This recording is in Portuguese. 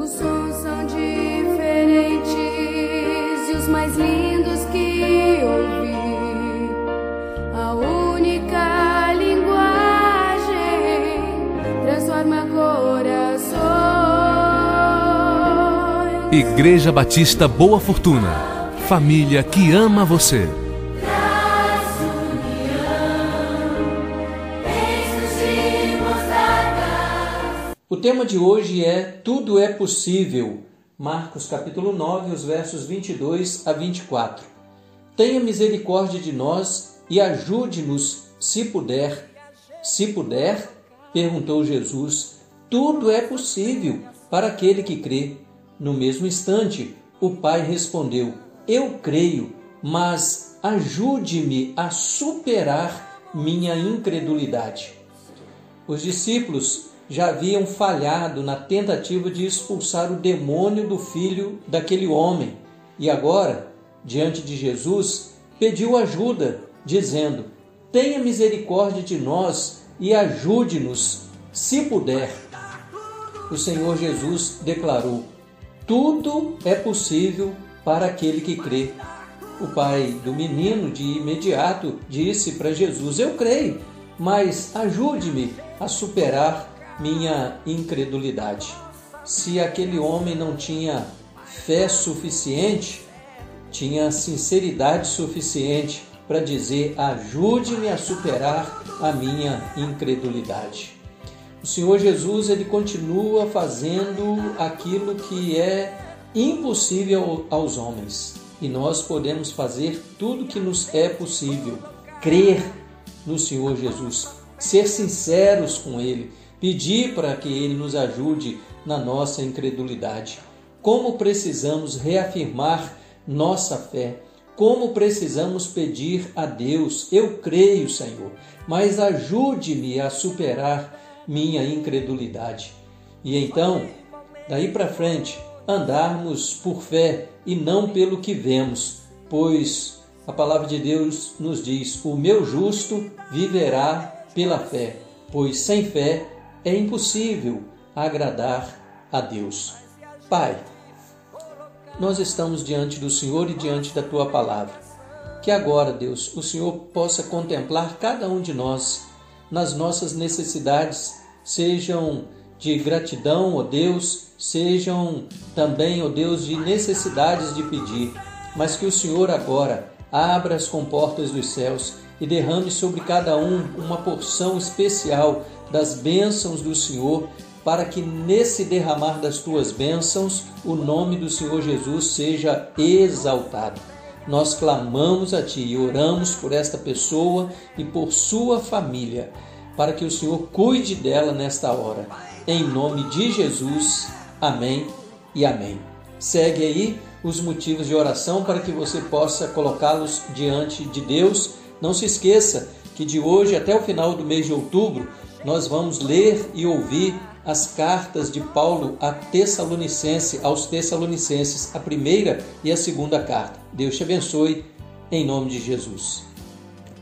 Os sons são diferentes e os mais lindos que ouvi. A única linguagem transforma corações. Igreja Batista Boa Fortuna. Família que ama você. O tema de hoje é Tudo é possível. Marcos capítulo 9, os versos 22 a 24. Tenha misericórdia de nós e ajude-nos, se puder. Se puder, perguntou Jesus. Tudo é possível para aquele que crê. No mesmo instante, o pai respondeu: Eu creio, mas ajude-me a superar minha incredulidade. Os discípulos já haviam falhado na tentativa de expulsar o demônio do filho daquele homem e agora, diante de Jesus, pediu ajuda, dizendo: Tenha misericórdia de nós e ajude-nos, se puder. O Senhor Jesus declarou: Tudo é possível para aquele que crê. O pai do menino de imediato disse para Jesus: Eu creio, mas ajude-me a superar minha incredulidade. Se aquele homem não tinha fé suficiente, tinha sinceridade suficiente para dizer: ajude-me a superar a minha incredulidade. O Senhor Jesus ele continua fazendo aquilo que é impossível aos homens e nós podemos fazer tudo que nos é possível. Crer no Senhor Jesus, ser sinceros com Ele, pedir para que Ele nos ajude na nossa incredulidade. Como precisamos reafirmar nossa fé, como precisamos pedir a Deus, eu creio, Senhor, mas ajude-me a superar minha incredulidade. E então, daí para frente, andarmos por fé e não pelo que vemos, pois a palavra de Deus nos diz: O meu justo viverá pela fé, pois sem fé é impossível agradar a Deus. Pai, nós estamos diante do Senhor e diante da tua palavra. Que agora, Deus, o Senhor possa contemplar cada um de nós nas nossas necessidades, sejam de gratidão, ó Deus, sejam também, ó Deus, de necessidades de pedir, mas que o Senhor agora abra as comportas dos céus e derrame sobre cada um uma porção especial das bênçãos do Senhor, para que nesse derramar das tuas bênçãos o nome do Senhor Jesus seja exaltado. Nós clamamos a Ti e oramos por esta pessoa e por sua família, para que o Senhor cuide dela nesta hora. Em nome de Jesus, amém e amém. Segue aí os motivos de oração para que você possa colocá-los diante de Deus. Não se esqueça que de hoje até o final do mês de outubro nós vamos ler e ouvir as cartas de Paulo a Tessalonicense, aos Tessalonicenses, a primeira e a segunda carta. Deus te abençoe em nome de Jesus.